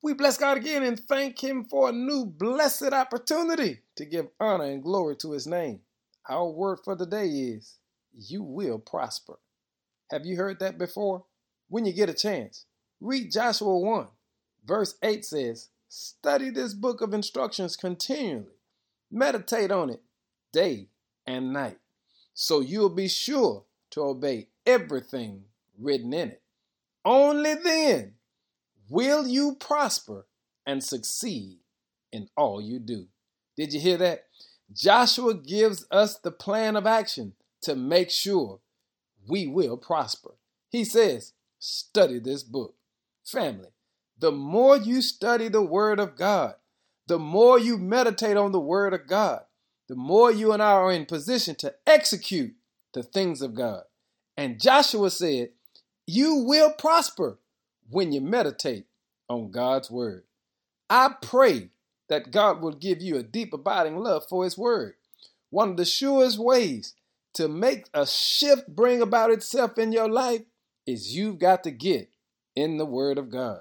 We bless God again and thank Him for a new blessed opportunity to give honor and glory to His name. Our word for the day is you will prosper. Have you heard that before? When you get a chance, read Joshua 1. Verse 8 says, Study this book of instructions continually, meditate on it day and night, so you'll be sure to obey everything written in it. Only then will you prosper and succeed in all you do. Did you hear that? Joshua gives us the plan of action to make sure we will prosper. He says, study this book. Family, the more you study the Word of God, the more you meditate on the Word of God, the more you and I are in position to execute the things of God. And Joshua said, You will prosper when you meditate on God's word. I pray that God will give you a deep, abiding love for His word. One of the surest ways to make a shift bring about itself in your life is you've got to get in the word of God.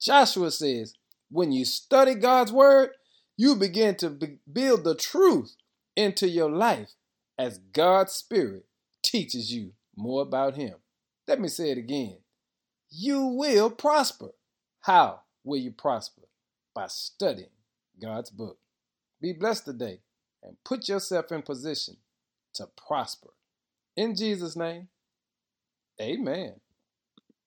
Joshua says, when you study God's word, you begin to be- build the truth into your life as God's Spirit teaches you more about Him. Let me say it again you will prosper. How will you prosper? By studying God's book. Be blessed today and put yourself in position to prosper. In Jesus' name, amen.